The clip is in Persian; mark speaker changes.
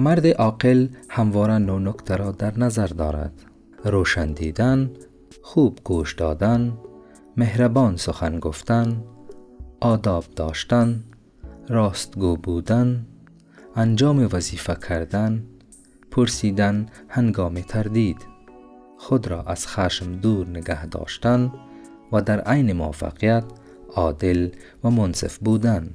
Speaker 1: مرد عاقل همواره نونکته را در نظر دارد. روشن دیدن خوب گوش دادن مهربان سخن گفتن آداب داشتن راستگو بودن انجام وظیفه کردن پرسیدن هنگام تردید خود را از خشم دور نگه داشتن و در عین موفقیت عادل و منصف بودن.